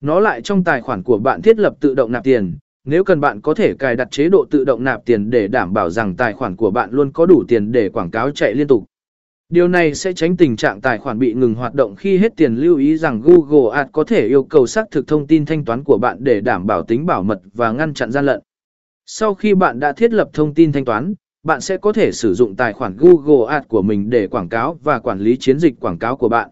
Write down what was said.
Nó lại trong tài khoản của bạn thiết lập tự động nạp tiền, nếu cần bạn có thể cài đặt chế độ tự động nạp tiền để đảm bảo rằng tài khoản của bạn luôn có đủ tiền để quảng cáo chạy liên tục. Điều này sẽ tránh tình trạng tài khoản bị ngừng hoạt động khi hết tiền lưu ý rằng Google Ads có thể yêu cầu xác thực thông tin thanh toán của bạn để đảm bảo tính bảo mật và ngăn chặn gian lận. Sau khi bạn đã thiết lập thông tin thanh toán, bạn sẽ có thể sử dụng tài khoản Google Ads của mình để quảng cáo và quản lý chiến dịch quảng cáo của bạn.